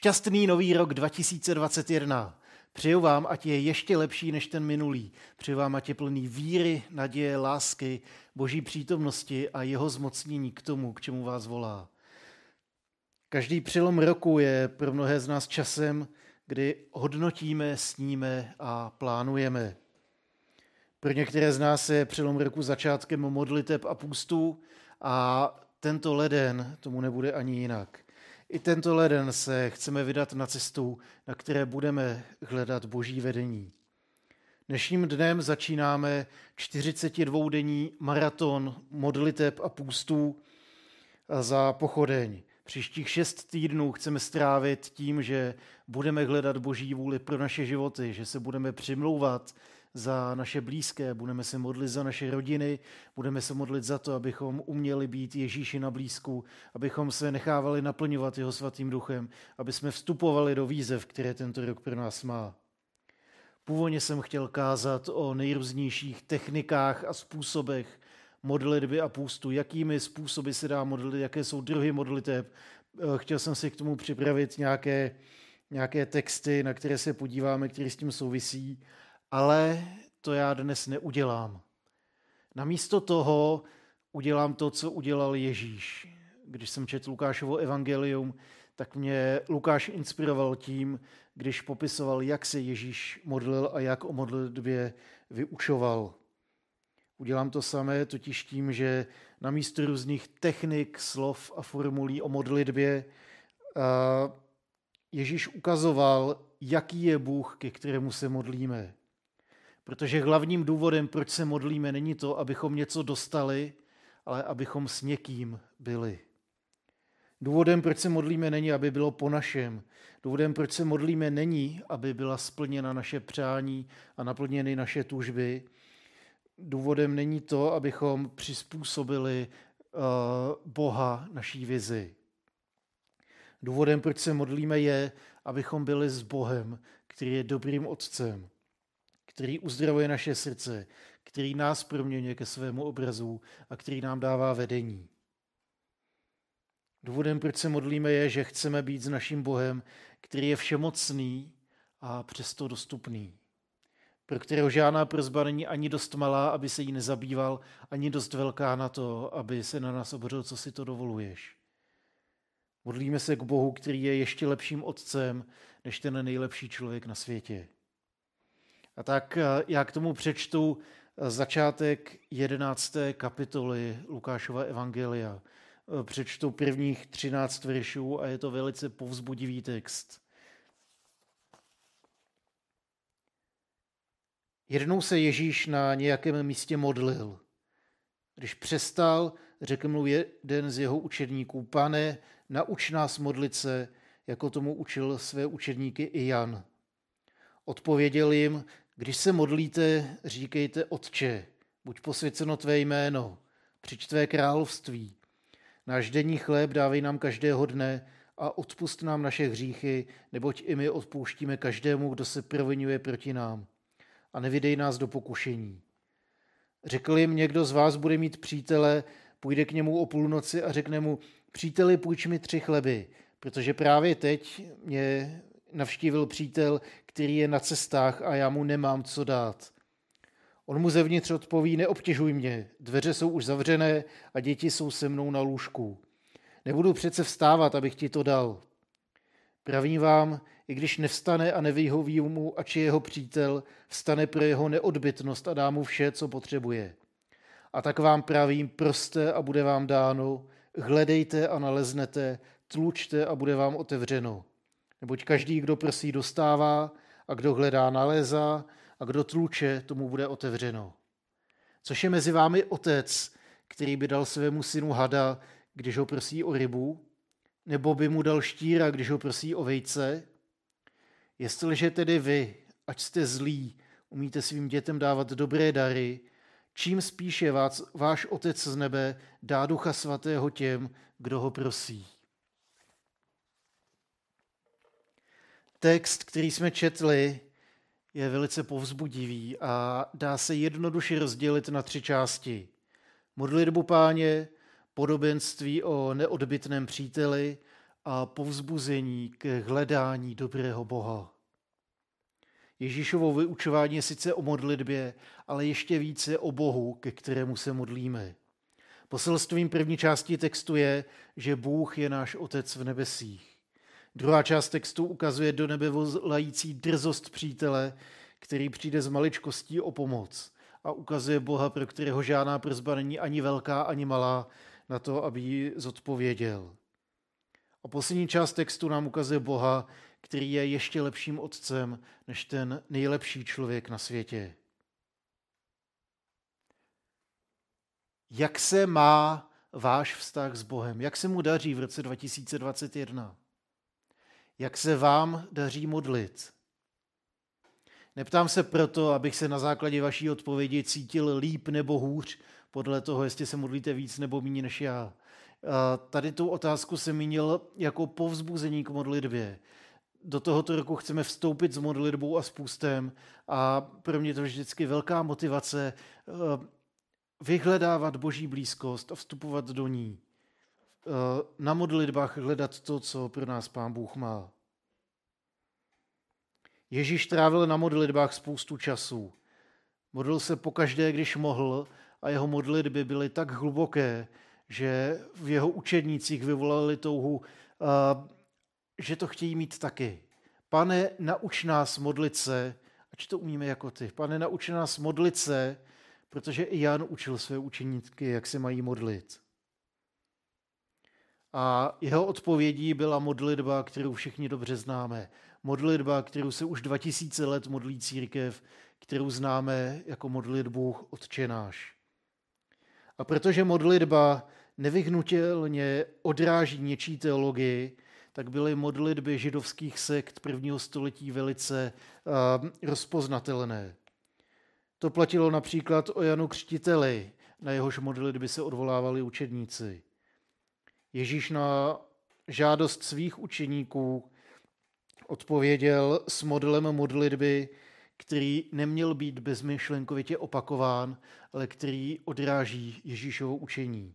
Šťastný nový rok 2021. Přeju vám, ať je ještě lepší než ten minulý. Přeju vám, ať je plný víry, naděje, lásky, boží přítomnosti a jeho zmocnění k tomu, k čemu vás volá. Každý přelom roku je pro mnohé z nás časem, kdy hodnotíme, sníme a plánujeme. Pro některé z nás je přelom roku začátkem modliteb a půstů a tento leden tomu nebude ani jinak. I tento leden se chceme vydat na cestu, na které budeme hledat boží vedení. Dnešním dnem začínáme 42-denní maraton modliteb a půstů za pochodeň. Příštích šest týdnů chceme strávit tím, že budeme hledat boží vůli pro naše životy, že se budeme přimlouvat za naše blízké, budeme se modlit za naše rodiny, budeme se modlit za to, abychom uměli být Ježíši na blízku, abychom se nechávali naplňovat jeho svatým duchem, aby jsme vstupovali do výzev, které tento rok pro nás má. Původně jsem chtěl kázat o nejrůznějších technikách a způsobech modlitby a půstu, jakými způsoby se dá modlit, jaké jsou druhy modliteb. Chtěl jsem si k tomu připravit nějaké, nějaké texty, na které se podíváme, které s tím souvisí ale to já dnes neudělám. Namísto toho udělám to, co udělal Ježíš. Když jsem četl Lukášovo evangelium, tak mě Lukáš inspiroval tím, když popisoval, jak se Ježíš modlil a jak o modlitbě vyučoval. Udělám to samé totiž tím, že na místo různých technik, slov a formulí o modlitbě Ježíš ukazoval, jaký je Bůh, ke kterému se modlíme. Protože hlavním důvodem, proč se modlíme, není to, abychom něco dostali, ale abychom s někým byli. Důvodem, proč se modlíme, není, aby bylo po našem. Důvodem, proč se modlíme, není, aby byla splněna naše přání a naplněny naše tužby. Důvodem není to, abychom přizpůsobili uh, Boha naší vizi. Důvodem, proč se modlíme, je, abychom byli s Bohem, který je dobrým otcem který uzdravuje naše srdce, který nás proměňuje ke svému obrazu a který nám dává vedení. Důvodem, proč se modlíme, je, že chceme být s naším Bohem, který je všemocný a přesto dostupný. Pro kterého žádná prozba není ani dost malá, aby se jí nezabýval, ani dost velká na to, aby se na nás obřel, co si to dovoluješ. Modlíme se k Bohu, který je ještě lepším otcem, než ten nejlepší člověk na světě. A tak eh, já k tomu přečtu eh, začátek 11. kapitoly Lukášova Evangelia. Eh, přečtu prvních 13 veršů a je to velice povzbudivý text. Jednou se Ježíš na nějakém místě modlil. Když přestal, řekl mu jeden z jeho učedníků, pane, nauč nás modlit se, jako tomu učil své učedníky i Jan. Odpověděl jim, když se modlíte, říkejte Otče, buď posvěceno tvé jméno, přič tvé království. Náš denní chléb dávej nám každého dne a odpust nám naše hříchy, neboť i my odpouštíme každému, kdo se provinuje proti nám. A nevydej nás do pokušení. Řekl jim, někdo z vás bude mít přítele, půjde k němu o půlnoci a řekne mu, příteli, půjč mi tři chleby, protože právě teď mě navštívil přítel, který je na cestách a já mu nemám co dát. On mu zevnitř odpoví, neobtěžuj mě, dveře jsou už zavřené a děti jsou se mnou na lůžku. Nebudu přece vstávat, abych ti to dal. Pravím vám, i když nevstane a nevyhoví mu, ač je jeho přítel, vstane pro jeho neodbytnost a dá mu vše, co potřebuje. A tak vám pravím, proste a bude vám dáno, hledejte a naleznete, tlučte a bude vám otevřeno. Neboť každý, kdo prosí, dostává, a kdo hledá, nalézá, a kdo tluče, tomu bude otevřeno. Což je mezi vámi otec, který by dal svému synu hada, když ho prosí o rybu, nebo by mu dal štíra, když ho prosí o vejce? Jestliže tedy vy, ať jste zlí, umíte svým dětem dávat dobré dary, čím spíše vás, váš Otec z nebe dá Ducha Svatého těm, kdo ho prosí. Text, který jsme četli, je velice povzbudivý a dá se jednoduše rozdělit na tři části. Modlitbu páně, podobenství o neodbitném příteli a povzbuzení k hledání dobrého Boha. Ježíšovo vyučování je sice o modlitbě, ale ještě více o Bohu, ke kterému se modlíme. Poselstvím první části textu je, že Bůh je náš Otec v nebesích. Druhá část textu ukazuje do nebe volající drzost přítele, který přijde z maličkostí o pomoc a ukazuje Boha, pro kterého žádná prozba není ani velká, ani malá, na to, aby ji zodpověděl. A poslední část textu nám ukazuje Boha, který je ještě lepším otcem než ten nejlepší člověk na světě. Jak se má váš vztah s Bohem? Jak se mu daří v roce 2021? Jak se vám daří modlit? Neptám se proto, abych se na základě vaší odpovědi cítil líp nebo hůř, podle toho, jestli se modlíte víc nebo méně než já. Tady tu otázku jsem mínil jako povzbuzení k modlitbě. Do tohoto roku chceme vstoupit s modlitbou a spustem a pro mě to je vždycky velká motivace eh, vyhledávat boží blízkost a vstupovat do ní. Eh, na modlitbách hledat to, co pro nás Pán Bůh má. Ježíš trávil na modlitbách spoustu času. Modlil se pokaždé, když mohl a jeho modlitby byly tak hluboké, že v jeho učednících vyvolali touhu, že to chtějí mít taky. Pane, nauč nás modlit se, ať to umíme jako ty. Pane, nauč nás modlit se, protože i Jan učil své učeníky, jak se mají modlit. A jeho odpovědí byla modlitba, kterou všichni dobře známe. Modlitba, kterou se už 2000 let modlí církev, kterou známe jako modlitbu Otče náš. A protože modlitba nevyhnutelně odráží něčí teologii, tak byly modlitby židovských sekt prvního století velice uh, rozpoznatelné. To platilo například o Janu Křtiteli, na jehož modlitby se odvolávali učedníci. Ježíš na žádost svých učeníků odpověděl s modelem modlitby, který neměl být bezmyšlenkovitě opakován, ale který odráží Ježíšovo učení,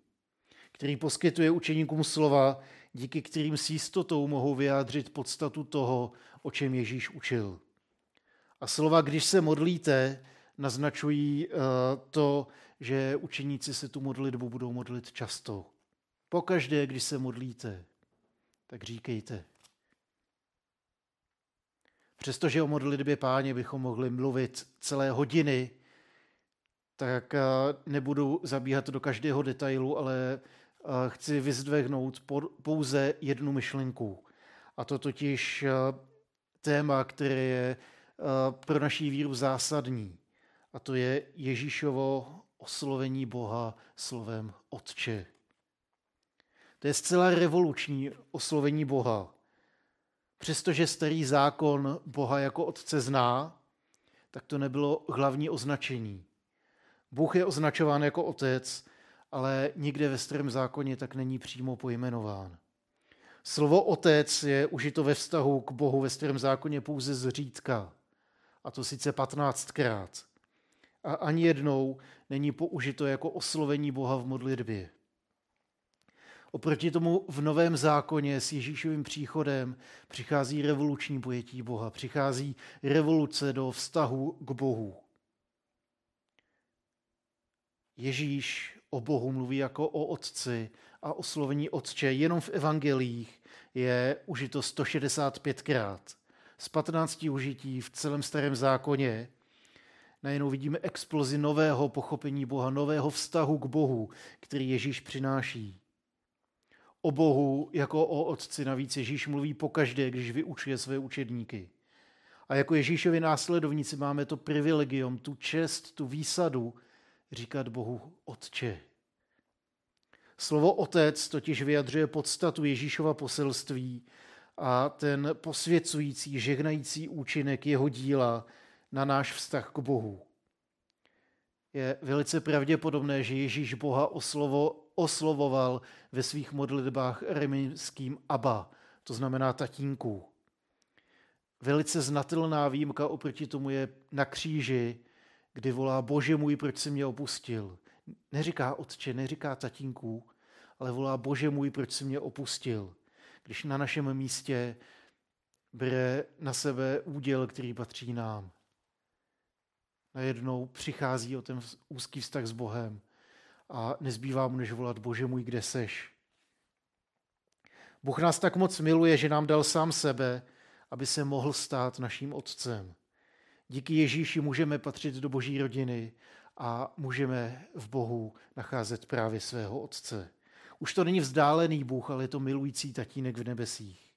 který poskytuje učeníkům slova, díky kterým s jistotou mohou vyjádřit podstatu toho, o čem Ježíš učil. A slova, když se modlíte, naznačují uh, to, že učeníci se tu modlitbu budou modlit často. Pokaždé, když se modlíte, tak říkejte. Přestože o modlitbě páně bychom mohli mluvit celé hodiny, tak eh, nebudu zabíhat do každého detailu, ale eh, chci vyzdvehnout pouze jednu myšlenku. A to totiž eh, téma, které je pro naší víru zásadní. A to je Ježíšovo oslovení Boha slovem Otče. To je zcela revoluční oslovení Boha. Přestože starý zákon Boha jako Otce zná, tak to nebylo hlavní označení. Bůh je označován jako Otec, ale nikde ve starém zákoně tak není přímo pojmenován. Slovo Otec je užito ve vztahu k Bohu ve starém zákoně pouze zřídka, a to sice patnáctkrát. A ani jednou není použito jako oslovení Boha v modlitbě. Oproti tomu v Novém zákoně s Ježíšovým příchodem přichází revoluční pojetí Boha, přichází revoluce do vztahu k Bohu. Ježíš o Bohu mluví jako o Otci a o slovení Otče jenom v evangelích je užito 165krát. Z 15 užití v celém starém zákoně najednou vidíme explozi nového pochopení Boha, nového vztahu k Bohu, který Ježíš přináší o Bohu jako o Otci. Navíc Ježíš mluví pokaždé, když vyučuje své učedníky. A jako Ježíšovi následovníci máme to privilegium, tu čest, tu výsadu říkat Bohu Otče. Slovo Otec totiž vyjadřuje podstatu Ježíšova poselství a ten posvěcující, žehnající účinek jeho díla na náš vztah k Bohu. Je velice pravděpodobné, že Ježíš Boha o slovo oslovoval ve svých modlitbách remínským Abba, to znamená tatínku. Velice znatelná výjimka oproti tomu je na kříži, kdy volá Bože můj, proč jsi mě opustil. Neříká otče, neříká tatínku, ale volá Bože můj, proč jsi mě opustil. když na našem místě bere na sebe úděl, který patří nám. Najednou přichází o ten úzký vztah s Bohem a nezbývá mu než volat, Bože můj, kde seš? Bůh nás tak moc miluje, že nám dal sám sebe, aby se mohl stát naším otcem. Díky Ježíši můžeme patřit do boží rodiny a můžeme v Bohu nacházet právě svého otce. Už to není vzdálený Bůh, ale je to milující tatínek v nebesích,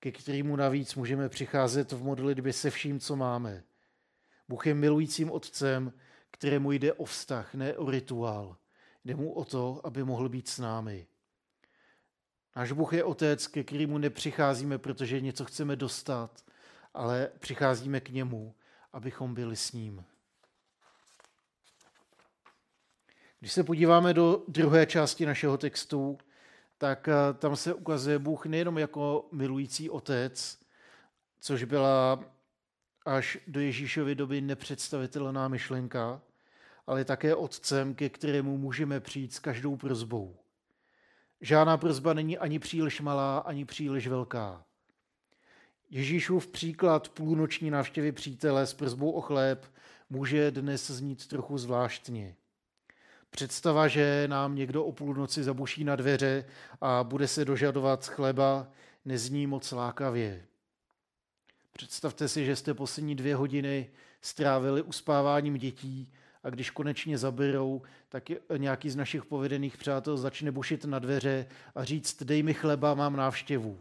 ke kterému navíc můžeme přicházet v modlitbě se vším, co máme. Bůh je milujícím otcem, kterému jde o vztah, ne o rituál. Jde mu o to, aby mohl být s námi. Náš Bůh je otec, ke kterému nepřicházíme, protože něco chceme dostat, ale přicházíme k němu, abychom byli s ním. Když se podíváme do druhé části našeho textu, tak eh, tam se ukazuje Bůh nejenom jako milující otec, což byla až do Ježíšovy doby nepředstavitelná myšlenka, ale také otcem, ke kterému můžeme přijít s každou prozbou. Žádná prozba není ani příliš malá, ani příliš velká. Ježíšův příklad půlnoční návštěvy přítele s prozbou o chléb může dnes znít trochu zvláštně. Představa, že nám někdo o půlnoci zabuší na dveře a bude se dožadovat chleba, nezní moc lákavě. Představte si, že jste poslední dvě hodiny strávili uspáváním dětí a když konečně zaberou, tak nějaký z našich povedených přátel začne bušit na dveře a říct, dej mi chleba, mám návštěvu.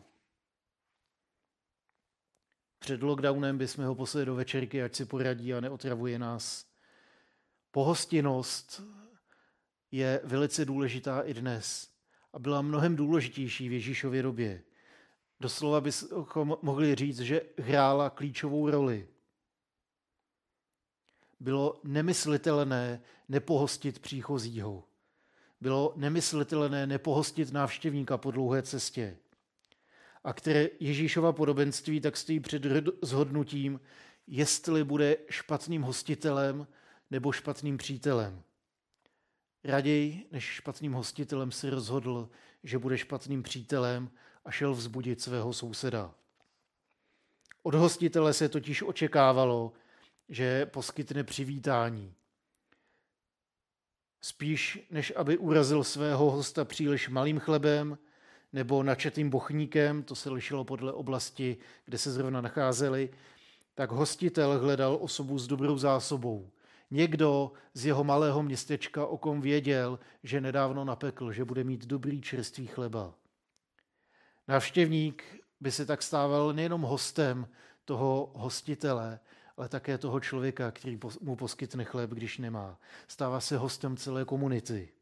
Před lockdownem bychom ho poslali do večerky, ať si poradí a neotravuje nás. Pohostinnost je velice důležitá i dnes a byla mnohem důležitější v Ježíšově době. Doslova bychom mohli říct, že hrála klíčovou roli. Bylo nemyslitelné nepohostit příchozího. Bylo nemyslitelné nepohostit návštěvníka po dlouhé cestě. A které Ježíšova podobenství tak stojí před zhodnutím, jestli bude špatným hostitelem nebo špatným přítelem. Raději než špatným hostitelem si rozhodl, že bude špatným přítelem a šel vzbudit svého souseda. Od hostitele se totiž očekávalo, že poskytne přivítání. Spíš než aby urazil svého hosta příliš malým chlebem nebo načetým bochníkem, to se lišilo podle oblasti, kde se zrovna nacházeli, tak hostitel hledal osobu s dobrou zásobou. Někdo z jeho malého městečka, o kom věděl, že nedávno napekl, že bude mít dobrý čerstvý chleba. Návštěvník by se tak stával nejenom hostem toho hostitele, ale také toho člověka, který mu poskytne chléb, když nemá. Stává se hostem celé komunity.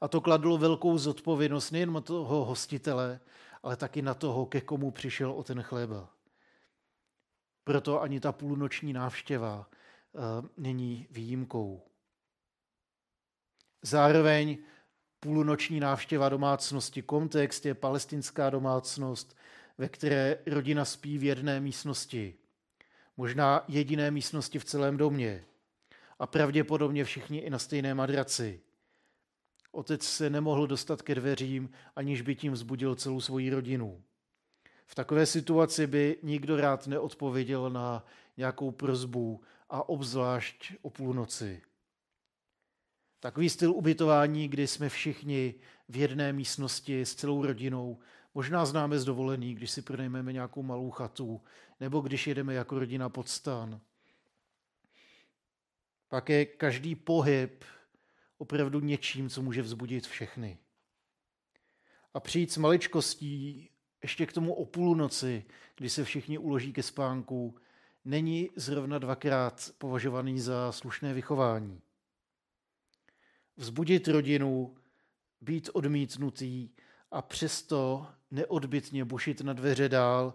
A to kladlo velkou zodpovědnost nejen na toho hostitele, ale taky na toho, ke komu přišel o ten chléba. Proto ani ta půlnoční návštěva uh, není výjimkou. Zároveň půlnoční návštěva domácnosti. Kontext je palestinská domácnost, ve které rodina spí v jedné místnosti. Možná jediné místnosti v celém domě. A pravděpodobně všichni i na stejné madraci. Otec se nemohl dostat ke dveřím, aniž by tím vzbudil celou svoji rodinu. V takové situaci by nikdo rád neodpověděl na nějakou prozbu a obzvlášť o půlnoci. Takový styl ubytování, kdy jsme všichni v jedné místnosti s celou rodinou, možná známe z dovolený, když si pronajmeme nějakou malou chatu, nebo když jedeme jako rodina pod stan. Pak je každý pohyb opravdu něčím, co může vzbudit všechny. A přijít s maličkostí ještě k tomu o půlnoci, kdy se všichni uloží ke spánku, není zrovna dvakrát považovaný za slušné vychování vzbudit rodinu, být odmítnutý a přesto neodbitně bušit na dveře dál.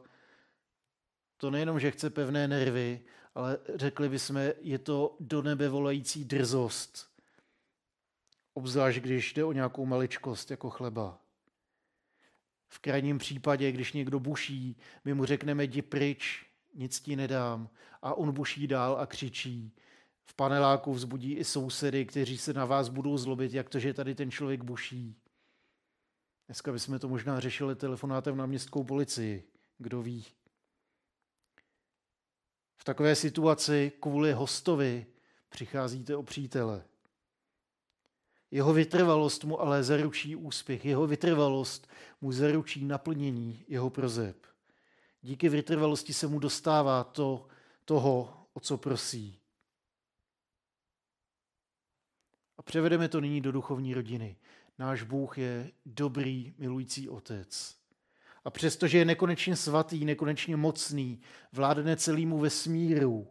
To nejenom, že chce pevné nervy, ale řekli bychom, je to do nebe volající drzost. Obzvlášť, když jde o nějakou maličkost jako chleba. V krajním případě, když někdo buší, my mu řekneme, jdi pryč, nic ti nedám. A on buší dál a křičí. V paneláku vzbudí i sousedy, kteří se na vás budou zlobit, jak to, že tady ten člověk buší. Dneska bychom to možná řešili telefonátem na městskou policii. Kdo ví. V takové situaci kvůli hostovi přicházíte o přítele. Jeho vytrvalost mu ale zaručí úspěch. Jeho vytrvalost mu zaručí naplnění jeho prozeb. Díky vytrvalosti se mu dostává to, toho, o co prosí. Převedeme to nyní do duchovní rodiny. Náš Bůh je dobrý, milující otec. A přestože je nekonečně svatý, nekonečně mocný, vládne celému vesmíru,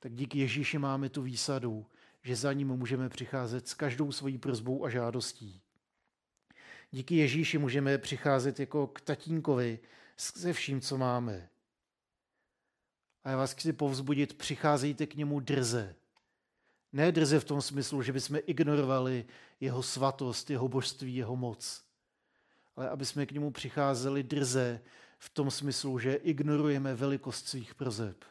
tak díky Ježíši máme tu výsadu, že za ním můžeme přicházet s každou svojí prozbou a žádostí. Díky Ježíši můžeme přicházet jako k tatínkovi se vším, co máme. A já vás chci povzbudit, přicházejte k němu drze. Ne drze v tom smyslu, že bychom ignorovali jeho svatost, jeho božství, jeho moc. Ale aby jsme k němu přicházeli drze v tom smyslu, že ignorujeme velikost svých prozeb.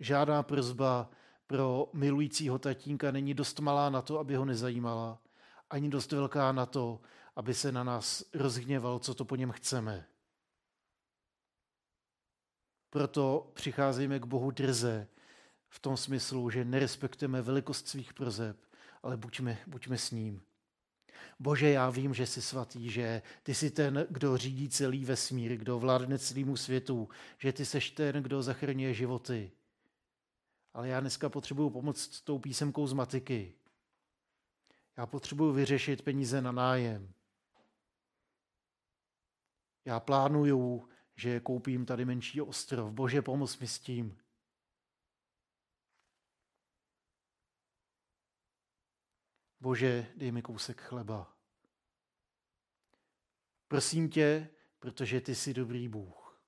Žádná prozba pro milujícího tatínka není dost malá na to, aby ho nezajímala, ani dost velká na to, aby se na nás rozhněval, co to po něm chceme. Proto přicházíme k Bohu drze v tom smyslu, že nerespektujeme velikost svých prozeb, ale buďme, buďme s ním. Bože, já vím, že jsi svatý, že ty jsi ten, kdo řídí celý vesmír, kdo vládne celému světu, že ty seš ten, kdo zachraňuje životy. Ale já dneska potřebuju pomoct s tou písemkou z matiky. Já potřebuju vyřešit peníze na nájem. Já plánuju, že koupím tady menší ostrov. Bože, pomoz mi s tím. Bože, dej mi kousek chleba. Prosím tě, protože ty jsi dobrý Bůh.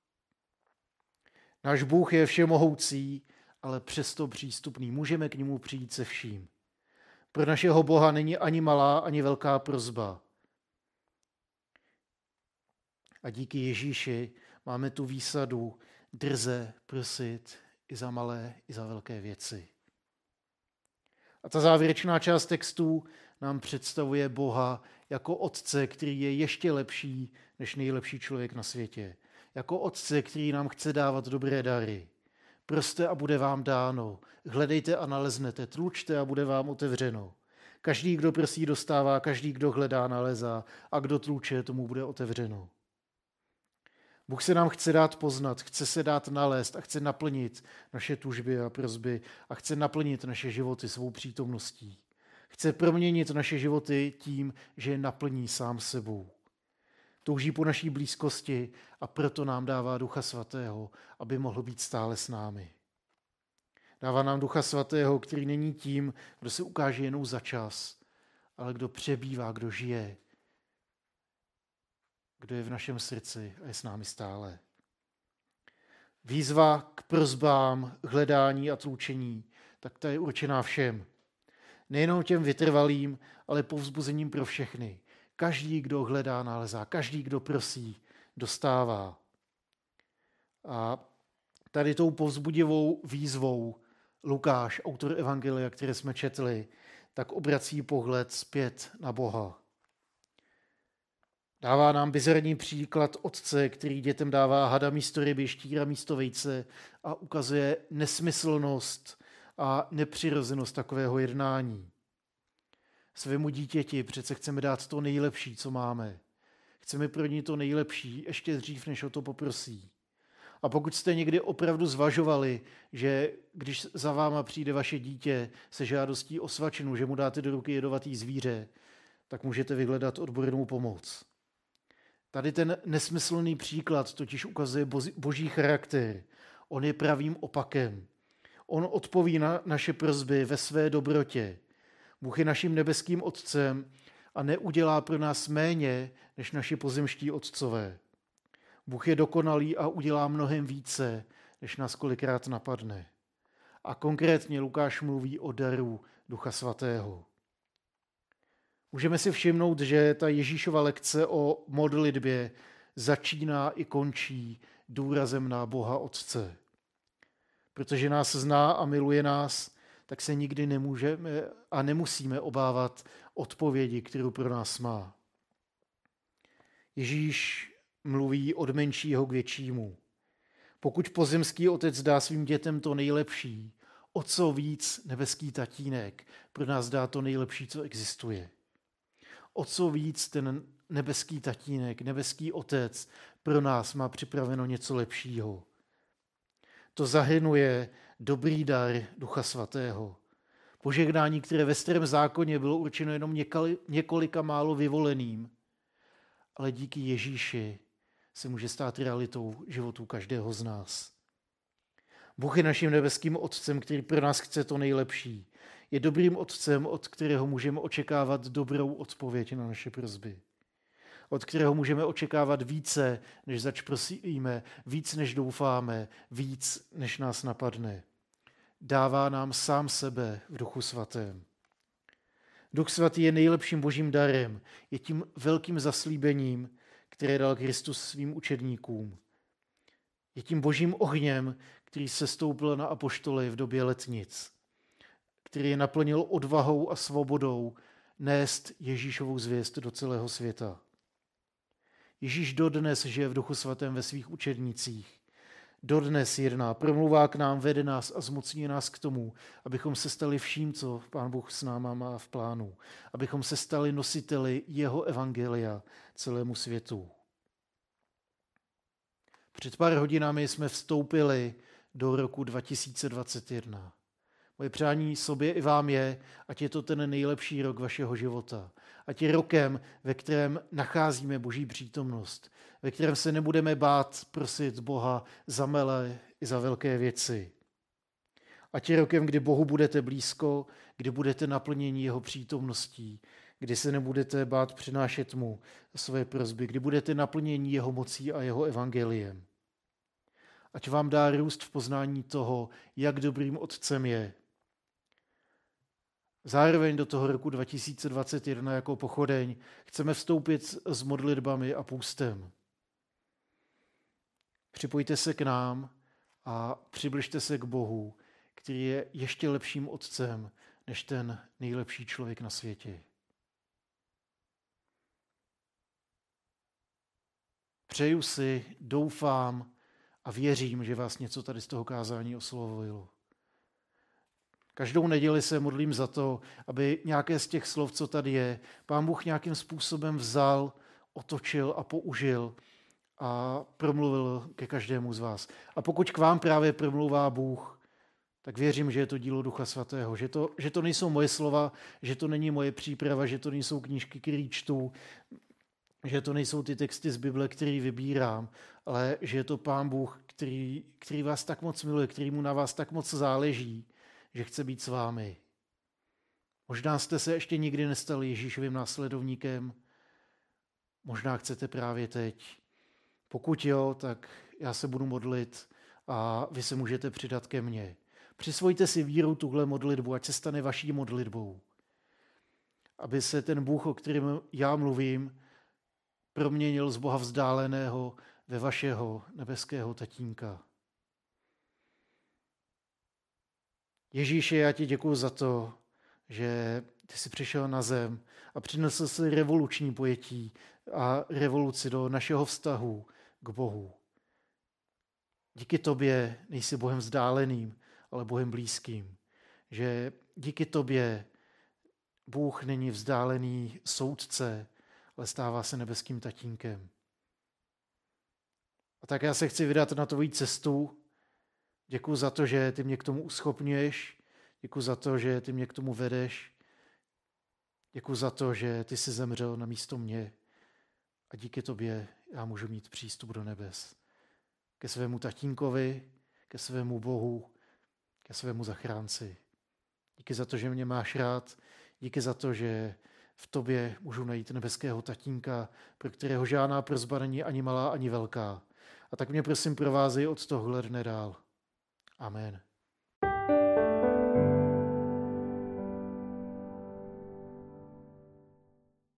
Náš Bůh je všemohoucí, ale přesto přístupný. Můžeme k němu přijít se vším. Pro našeho Boha není ani malá, ani velká prozba. A díky Ježíši máme tu výsadu drze prosit i za malé, i za velké věci. A ta závěrečná část textů nám představuje Boha jako otce, který je ještě lepší než nejlepší člověk na světě. Jako otce, který nám chce dávat dobré dary. Proste a bude vám dáno. Hledejte a naleznete. Tlučte a bude vám otevřeno. Každý, kdo prosí, dostává, každý, kdo hledá, nalezá a kdo tluče, tomu bude otevřeno. Bůh se nám chce dát poznat, chce se dát nalézt a chce naplnit naše tužby a prozby a chce naplnit naše životy svou přítomností. Chce proměnit naše životy tím, že je naplní sám sebou. Touží po naší blízkosti a proto nám dává Ducha Svatého, aby mohl být stále s námi. Dává nám Ducha Svatého, který není tím, kdo se ukáže jenom za čas, ale kdo přebývá, kdo žije, kdo je v našem srdci a je s námi stále. Výzva k prozbám, hledání a tlučení, tak ta je určená všem. Nejenom těm vytrvalým, ale povzbuzením pro všechny. Každý, kdo hledá, nalezá. Každý, kdo prosí, dostává. A tady tou povzbudivou výzvou Lukáš, autor Evangelia, které jsme četli, tak obrací pohled zpět na Boha. Dává nám bizarní příklad otce, který dětem dává hada místo ryby, štíra místo vejce a ukazuje nesmyslnost a nepřirozenost takového jednání. Svému dítěti přece chceme dát to nejlepší, co máme. Chceme pro ní to nejlepší, ještě dřív, než o to poprosí. A pokud jste někdy opravdu zvažovali, že když za váma přijde vaše dítě se žádostí o svačinu, že mu dáte do ruky jedovatý zvíře, tak můžete vyhledat odbornou pomoc. Tady ten nesmyslný příklad totiž ukazuje boží charakter. On je pravým opakem. On odpoví na naše prozby ve své dobrotě. Bůh je naším nebeským otcem a neudělá pro nás méně než naši pozemští otcové. Bůh je dokonalý a udělá mnohem více, než nás kolikrát napadne. A konkrétně Lukáš mluví o daru Ducha Svatého. Můžeme si všimnout, že ta Ježíšova lekce o modlitbě začíná i končí důrazem na Boha Otce. Protože nás zná a miluje nás, tak se nikdy nemůžeme a nemusíme obávat odpovědi, kterou pro nás má. Ježíš mluví od menšího k většímu. Pokud pozemský otec dá svým dětem to nejlepší, o co víc nebeský tatínek pro nás dá to nejlepší, co existuje. O co víc ten nebeský tatínek, nebeský otec pro nás má připraveno něco lepšího. To zahrnuje dobrý dar Ducha Svatého. Požehnání, které ve starém zákoně bylo určeno jenom několika málo vyvoleným, ale díky Ježíši se může stát realitou životů každého z nás. Bůh je naším nebeským Otcem, který pro nás chce to nejlepší. Je dobrým Otcem, od kterého můžeme očekávat dobrou odpověď na naše prozby. Od kterého můžeme očekávat více, než zač prosíme, víc, než doufáme, víc, než nás napadne. Dává nám sám sebe v Duchu Svatém. Duch Svatý je nejlepším božím darem, je tím velkým zaslíbením, které dal Kristus svým učedníkům. Je tím božím ohněm, který se stoupil na apoštoly v době letnic, který je naplnil odvahou a svobodou nést Ježíšovou zvěst do celého světa. Ježíš dodnes žije v duchu svatém ve svých učednicích. Dodnes jedná, promluvá k nám, vede nás a zmocní nás k tomu, abychom se stali vším, co Pán Bůh s náma má v plánu. Abychom se stali nositeli jeho evangelia celému světu. Před pár hodinami jsme vstoupili do roku 2021. Moje přání sobě i vám je, ať je to ten nejlepší rok vašeho života. Ať je rokem, ve kterém nacházíme Boží přítomnost, ve kterém se nebudeme bát prosit Boha za mele i za velké věci. Ať je rokem, kdy Bohu budete blízko, kdy budete naplnění jeho přítomností, kdy se nebudete bát přinášet mu své prozby, kdy budete naplnění jeho mocí a jeho evangeliem. Ať vám dá růst v poznání toho, jak dobrým otcem je. Zároveň do toho roku 2021 jako pochodeň chceme vstoupit s modlitbami a půstem. Připojte se k nám a přibližte se k Bohu, který je ještě lepším otcem než ten nejlepší člověk na světě. Přeju si, doufám a věřím, že vás něco tady z toho kázání oslovilo. Každou neděli se modlím za to, aby nějaké z těch slov, co tady je, pán Bůh nějakým způsobem vzal, otočil a použil a promluvil ke každému z vás. A pokud k vám právě promluvá Bůh, tak věřím, že je to dílo Ducha Svatého, že to, že to nejsou moje slova, že to není moje příprava, že to nejsou knížky, které čtu, že to nejsou ty texty z Bible, které vybírám, ale že je to Pán Bůh, který, který vás tak moc miluje, který mu na vás tak moc záleží, že chce být s vámi. Možná jste se ještě nikdy nestali Ježíšovým následovníkem, možná chcete právě teď. Pokud jo, tak já se budu modlit a vy se můžete přidat ke mně. Přisvojte si víru tuhle modlitbu, ať se stane vaší modlitbou. Aby se ten Bůh, o kterém já mluvím, proměnil z Boha vzdáleného ve vašeho nebeského tatínka. Ježíši, já ti děkuji za to, že ty jsi přišel na zem a přinesl si revoluční pojetí a revoluci do našeho vztahu k Bohu. Díky tobě nejsi Bohem vzdáleným, ale Bohem blízkým. Že díky tobě Bůh není vzdálený soudce, ale stává se nebeským tatínkem. A tak já se chci vydat na tvoji cestu. Děkuji za to, že ty mě k tomu uschopňuješ. Děkuji za to, že ty mě k tomu vedeš. Děkuji za to, že ty jsi zemřel na místo mě. A díky tobě já můžu mít přístup do nebes. Ke svému tatínkovi, ke svému Bohu, ke svému zachránci. Díky za to, že mě máš rád. Díky za to, že v tobě můžu najít nebeského tatínka, pro kterého žádná prozba není ani malá, ani velká. A tak mě prosím provázej od tohohle dne dál. Amém.